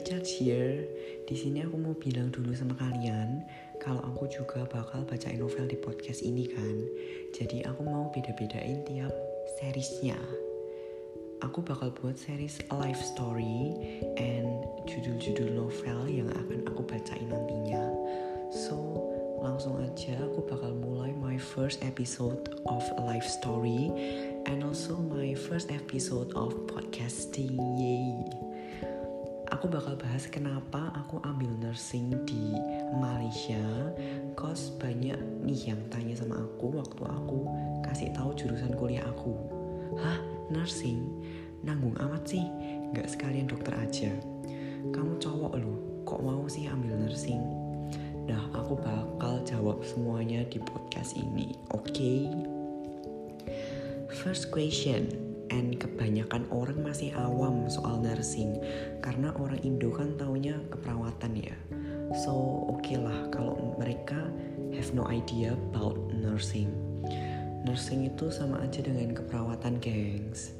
Richard here. Di sini aku mau bilang dulu sama kalian kalau aku juga bakal bacain novel di podcast ini kan. Jadi aku mau beda-bedain tiap seriesnya. Aku bakal buat series life story and judul-judul novel yang akan aku bacain nantinya. So, langsung aja aku bakal mulai my first episode of a life story and also my first episode of podcasting. Yay! Aku bakal bahas kenapa aku ambil nursing di Malaysia. Cause banyak nih yang tanya sama aku waktu aku kasih tahu jurusan kuliah aku. Hah? Nursing? Nanggung amat sih. Nggak sekalian dokter aja. Kamu cowok loh kok mau sih ambil nursing? Nah aku bakal jawab semuanya di podcast ini oke? Okay? first question and kebanyakan orang masih awam soal nursing. Karena orang Indo kan taunya keperawatan ya. So oke okay lah kalau mereka have no idea about nursing. Nursing itu sama aja dengan keperawatan gengs.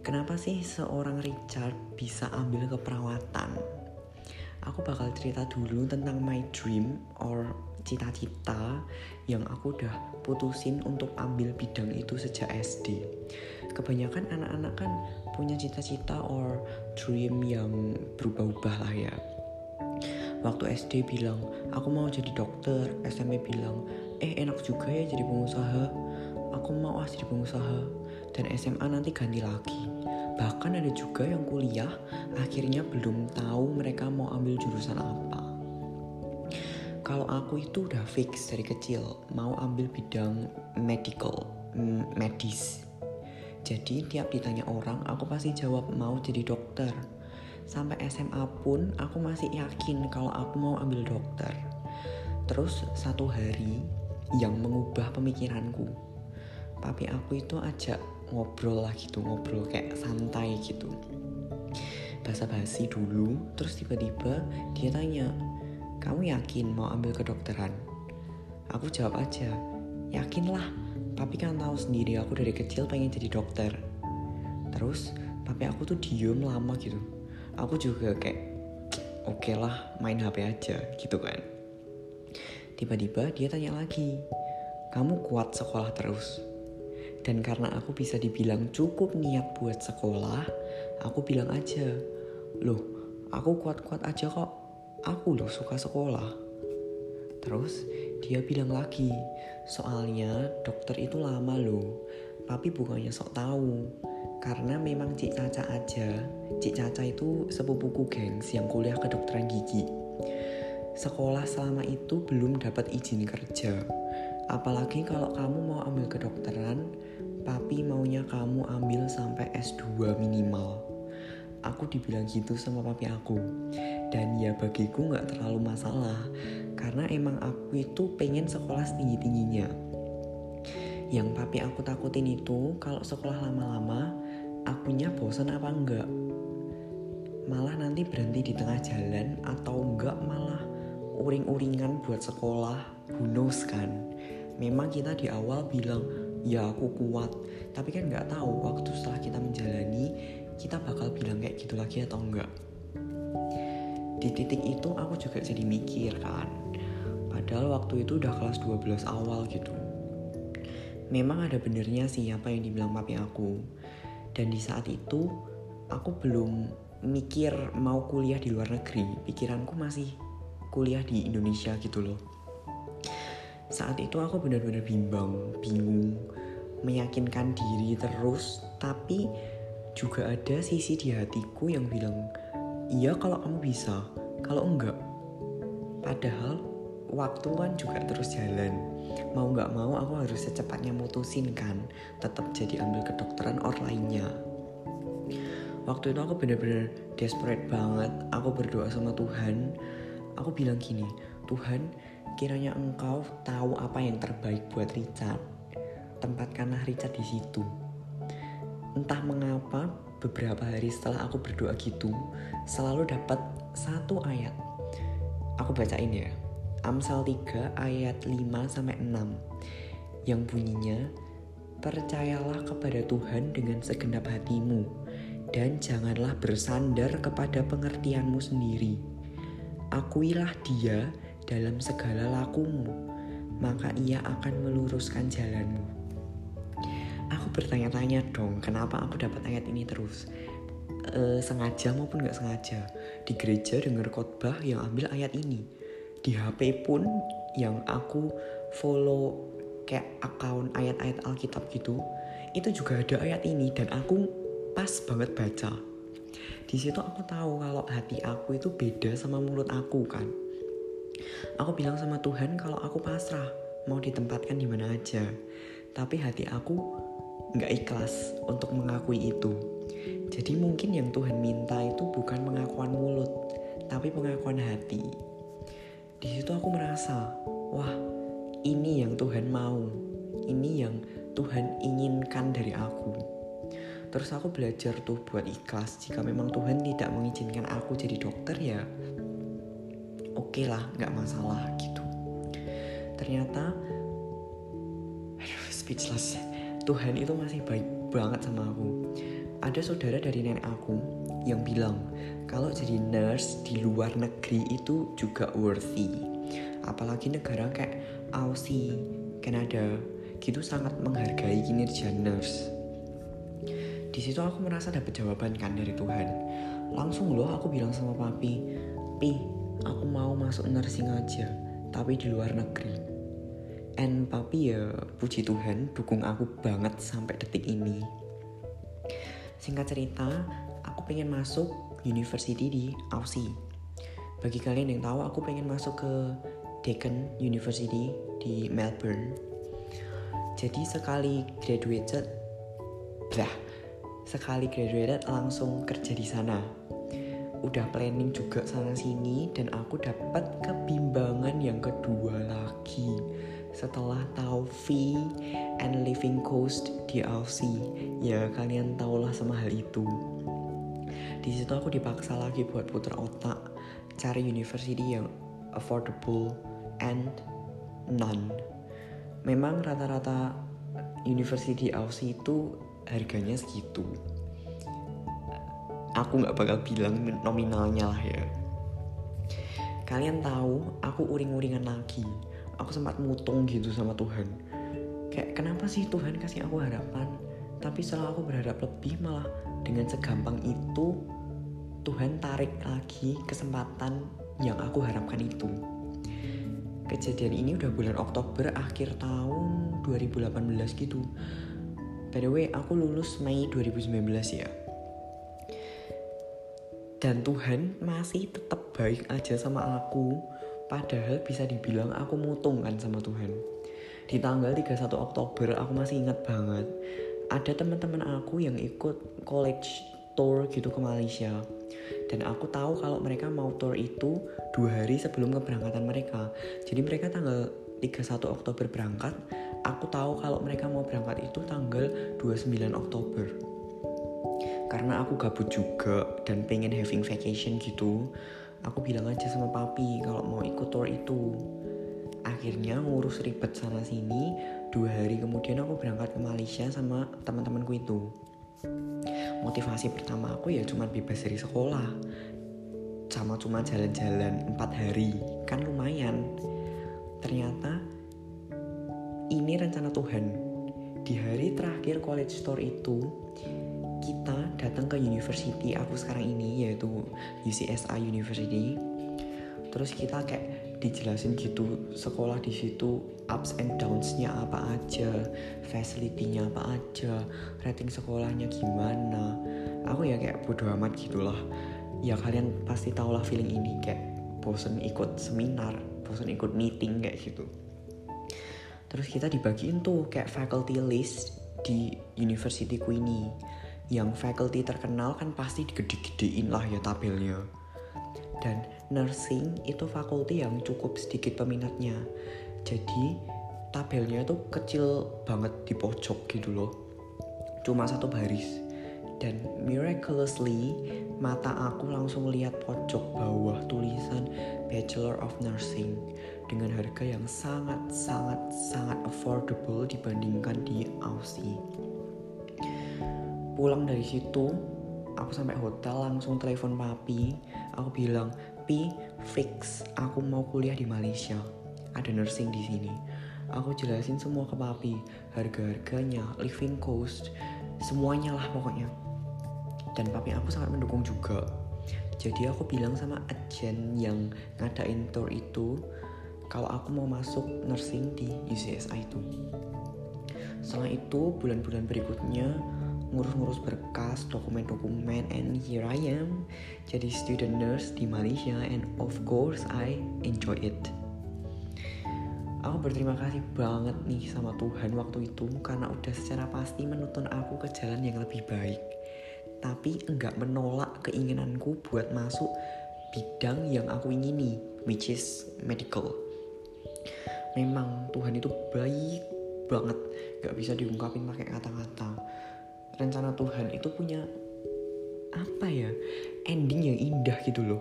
Kenapa sih seorang Richard bisa ambil keperawatan? Aku bakal cerita dulu tentang my dream or cita-cita yang aku udah putusin untuk ambil bidang itu sejak SD. Kebanyakan anak-anak kan punya cita-cita or dream yang berubah-ubah lah ya. Waktu SD bilang, aku mau jadi dokter. SMP bilang, eh enak juga ya jadi pengusaha. Aku mau ah jadi pengusaha. Dan SMA nanti ganti lagi. Bahkan ada juga yang kuliah akhirnya belum tahu mereka mau ambil jurusan apa kalau aku itu udah fix dari kecil mau ambil bidang medical, medis. Jadi tiap ditanya orang, aku pasti jawab mau jadi dokter. Sampai SMA pun aku masih yakin kalau aku mau ambil dokter. Terus satu hari yang mengubah pemikiranku. Papi aku itu ajak ngobrol lah gitu, ngobrol kayak santai gitu. Basa basi dulu, terus tiba-tiba dia tanya, kamu yakin mau ambil kedokteran? Aku jawab aja, yakinlah. Papi kan tahu sendiri aku dari kecil pengen jadi dokter. Terus papi aku tuh diem lama gitu. Aku juga kayak, oke okay lah main HP aja gitu kan. Tiba-tiba dia tanya lagi, kamu kuat sekolah terus? Dan karena aku bisa dibilang cukup niat buat sekolah, aku bilang aja, loh aku kuat-kuat aja kok aku loh suka sekolah. Terus dia bilang lagi, soalnya dokter itu lama loh, tapi bukannya sok tahu. Karena memang Cik Caca aja, Cik Caca itu sepupuku gengs yang kuliah kedokteran gigi. Sekolah selama itu belum dapat izin kerja. Apalagi kalau kamu mau ambil kedokteran, papi maunya kamu ambil sampai S2 minimal aku dibilang gitu sama papi aku dan ya bagiku nggak terlalu masalah karena emang aku itu pengen sekolah setinggi tingginya yang papi aku takutin itu kalau sekolah lama-lama akunya bosan apa enggak? Malah nanti berhenti di tengah jalan atau enggak malah uring-uringan buat sekolah. Who kan? Memang kita di awal bilang ya aku kuat. Tapi kan nggak tahu waktu setelah kita menjalani kita bakal bilang kayak gitu lagi atau enggak di titik itu aku juga jadi mikir kan. Padahal waktu itu udah kelas 12 awal gitu. Memang ada benernya sih apa yang dibilang papi aku. Dan di saat itu aku belum mikir mau kuliah di luar negeri. Pikiranku masih kuliah di Indonesia gitu loh. Saat itu aku benar-benar bimbang bingung meyakinkan diri terus. Tapi juga ada sisi di hatiku yang bilang, iya kalau kamu bisa, kalau enggak. Padahal waktu kan juga terus jalan. Mau nggak mau aku harus secepatnya mutusin kan, tetap jadi ambil kedokteran or lainnya. Waktu itu aku bener-bener desperate banget. Aku berdoa sama Tuhan. Aku bilang gini, Tuhan, kiranya Engkau tahu apa yang terbaik buat Richard. Tempatkanlah Richard di situ entah mengapa beberapa hari setelah aku berdoa gitu selalu dapat satu ayat aku bacain ya Amsal 3 ayat 5 sampai 6 yang bunyinya percayalah kepada Tuhan dengan segenap hatimu dan janganlah bersandar kepada pengertianmu sendiri. Akuilah dia dalam segala lakumu, maka ia akan meluruskan jalanmu. Aku bertanya-tanya dong, kenapa aku dapat ayat ini terus? E, sengaja maupun nggak sengaja, di gereja dengar khotbah yang ambil ayat ini. Di HP pun yang aku follow kayak account ayat-ayat Alkitab gitu, itu juga ada ayat ini dan aku pas banget baca. Di situ aku tahu kalau hati aku itu beda sama mulut aku kan. Aku bilang sama Tuhan kalau aku pasrah, mau ditempatkan di mana aja. Tapi hati aku nggak ikhlas untuk mengakui itu. Jadi mungkin yang Tuhan minta itu bukan pengakuan mulut, tapi pengakuan hati. Di situ aku merasa, wah ini yang Tuhan mau, ini yang Tuhan inginkan dari aku. Terus aku belajar tuh buat ikhlas jika memang Tuhan tidak mengizinkan aku jadi dokter ya oke okay lah nggak masalah gitu. Ternyata aduh, speechless. Tuhan itu masih baik banget sama aku. Ada saudara dari nenek aku yang bilang kalau jadi nurse di luar negeri itu juga worthy. Apalagi negara kayak Aussie, Kanada, gitu sangat menghargai kinerja nurse di situ aku merasa dapat jawaban kan dari Tuhan langsung loh aku bilang sama papi pi aku mau masuk nursing aja tapi di luar negeri and papi ya puji Tuhan dukung aku banget sampai detik ini. Singkat cerita aku pengen masuk university di Aussie. Bagi kalian yang tahu aku pengen masuk ke Deakin University di Melbourne. Jadi sekali graduated bah sekali graduated langsung kerja di sana udah planning juga sana sini dan aku dapat kebimbangan yang kedua lagi. Setelah tahu fee and living cost di Aussie ya kalian tahulah sama hal itu. Di situ aku dipaksa lagi buat putar otak cari university yang affordable and none. Memang rata-rata university Aussie itu harganya segitu aku nggak bakal bilang nominalnya lah ya. Kalian tahu aku uring-uringan lagi. Aku sempat mutung gitu sama Tuhan. Kayak kenapa sih Tuhan kasih aku harapan? Tapi setelah aku berharap lebih malah dengan segampang itu Tuhan tarik lagi kesempatan yang aku harapkan itu. Kejadian ini udah bulan Oktober akhir tahun 2018 gitu. By the way, aku lulus Mei 2019 ya. Dan Tuhan masih tetap baik aja sama aku. Padahal bisa dibilang aku mutung kan sama Tuhan. Di tanggal 31 Oktober aku masih ingat banget. Ada teman-teman aku yang ikut college tour gitu ke Malaysia. Dan aku tahu kalau mereka mau tour itu dua hari sebelum keberangkatan mereka. Jadi mereka tanggal 31 Oktober berangkat, aku tahu kalau mereka mau berangkat itu tanggal 29 Oktober karena aku gabut juga dan pengen having vacation gitu aku bilang aja sama papi kalau mau ikut tour itu. Akhirnya ngurus ribet sana sini dua hari kemudian aku berangkat ke Malaysia sama teman-temanku itu. Motivasi pertama aku ya cuma bebas dari sekolah sama cuma jalan-jalan empat hari kan lumayan. Ternyata ini rencana Tuhan. Di hari terakhir college store itu, kita datang ke university aku sekarang ini yaitu UCSI University. Terus kita kayak dijelasin gitu sekolah di situ ups and downs-nya apa aja, facility-nya apa aja, rating sekolahnya gimana. Aku ya kayak bodo amat gitulah. Ya kalian pasti tau lah feeling ini kayak bosen ikut seminar, bosen ikut meeting kayak gitu terus kita dibagiin tuh kayak faculty list di university ini yang faculty terkenal kan pasti digede-gedein lah ya tabelnya. Dan nursing itu fakulti yang cukup sedikit peminatnya. Jadi tabelnya tuh kecil banget di pojok gitu loh. Cuma satu baris. Dan miraculously mata aku langsung lihat pojok bawah tulisan Bachelor of Nursing dengan harga yang sangat sangat sangat affordable dibandingkan di Aussie. Pulang dari situ, aku sampai hotel langsung telepon papi. Aku bilang pi fix aku mau kuliah di Malaysia. Ada nursing di sini. Aku jelasin semua ke papi. Harga-harganya living cost semuanya lah pokoknya. Dan papi aku sangat mendukung juga. Jadi aku bilang sama agen yang ngadain tour itu kalau aku mau masuk nursing di UCSI itu. Setelah itu bulan-bulan berikutnya ngurus-ngurus berkas, dokumen-dokumen, and here I am jadi student nurse di Malaysia and of course I enjoy it. Aku berterima kasih banget nih sama Tuhan waktu itu karena udah secara pasti menuntun aku ke jalan yang lebih baik. Tapi enggak menolak keinginanku buat masuk bidang yang aku ingini, which is medical. Memang Tuhan itu baik banget, gak bisa diungkapin pakai kata-kata. Rencana Tuhan itu punya apa ya, ending yang indah gitu loh.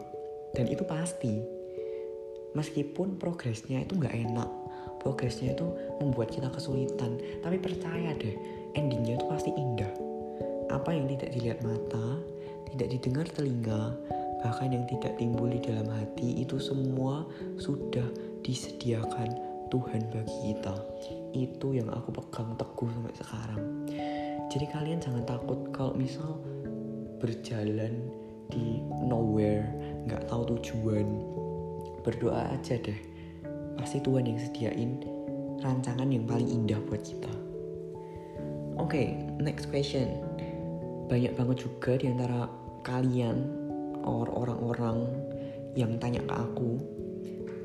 Dan itu pasti. Meskipun progresnya itu nggak enak, progresnya itu membuat kita kesulitan tapi percaya deh endingnya itu pasti indah apa yang tidak dilihat mata tidak didengar telinga bahkan yang tidak timbul di dalam hati itu semua sudah disediakan Tuhan bagi kita itu yang aku pegang teguh sampai sekarang jadi kalian jangan takut kalau misal berjalan di nowhere nggak tahu tujuan berdoa aja deh pasti Tuhan yang sediain rancangan yang paling indah buat kita. Oke, okay, next question. Banyak banget juga di antara kalian or orang-orang yang tanya ke aku,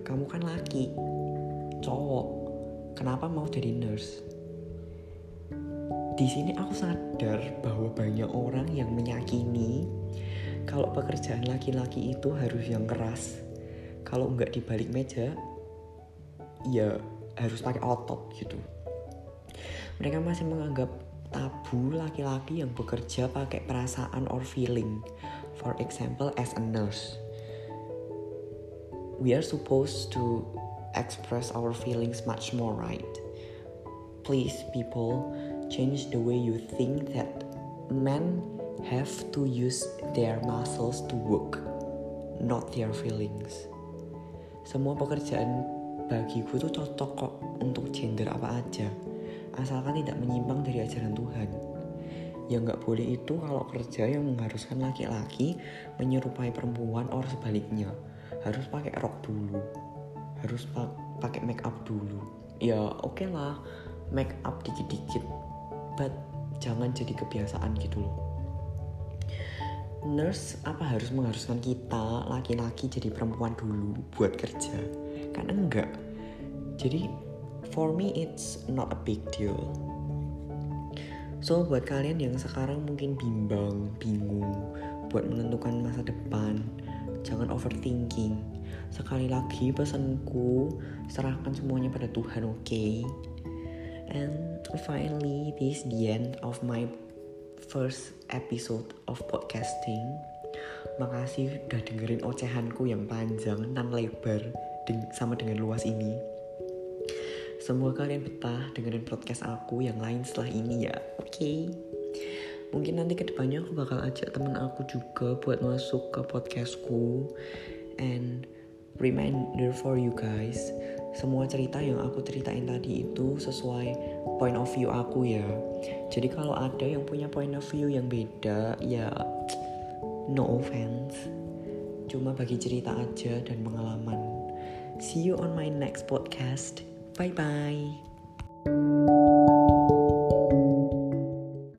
kamu kan laki, cowok, kenapa mau jadi nurse? Di sini aku sadar bahwa banyak orang yang meyakini kalau pekerjaan laki-laki itu harus yang keras. Kalau nggak di balik meja, ya harus pakai otot gitu. Mereka masih menganggap tabu laki-laki yang bekerja pakai perasaan or feeling. For example as a nurse. We are supposed to express our feelings much more right. Please people change the way you think that men have to use their muscles to work not their feelings. Semua pekerjaan bagiku tuh cocok kok untuk gender apa aja asalkan tidak menyimpang dari ajaran Tuhan. Yang nggak boleh itu kalau kerja yang mengharuskan laki-laki menyerupai perempuan or sebaliknya. Harus pakai rok dulu harus pa pakai make up dulu. Ya oke okay lah make up dikit-dikit but jangan jadi kebiasaan gitu loh. Nurse apa harus mengharuskan kita laki-laki jadi perempuan dulu buat kerja? Kan enggak. Jadi for me it's not a big deal. So buat kalian yang sekarang mungkin bimbang bingung buat menentukan masa depan jangan overthinking. Sekali lagi pesanku serahkan semuanya pada Tuhan oke? okay? And finally this the end of my first episode of podcasting makasih udah dengerin ocehanku yang panjang dan lebar sama dengan luas ini. Semoga kalian betah dengerin podcast aku yang lain setelah ini ya. Oke. Okay. Mungkin nanti ke depannya aku bakal ajak temen aku juga buat masuk ke podcastku. And reminder for you guys, semua cerita yang aku ceritain tadi itu sesuai point of view aku ya. Jadi kalau ada yang punya point of view yang beda, ya no offense. Cuma bagi cerita aja dan pengalaman See you on my next podcast. Bye bye.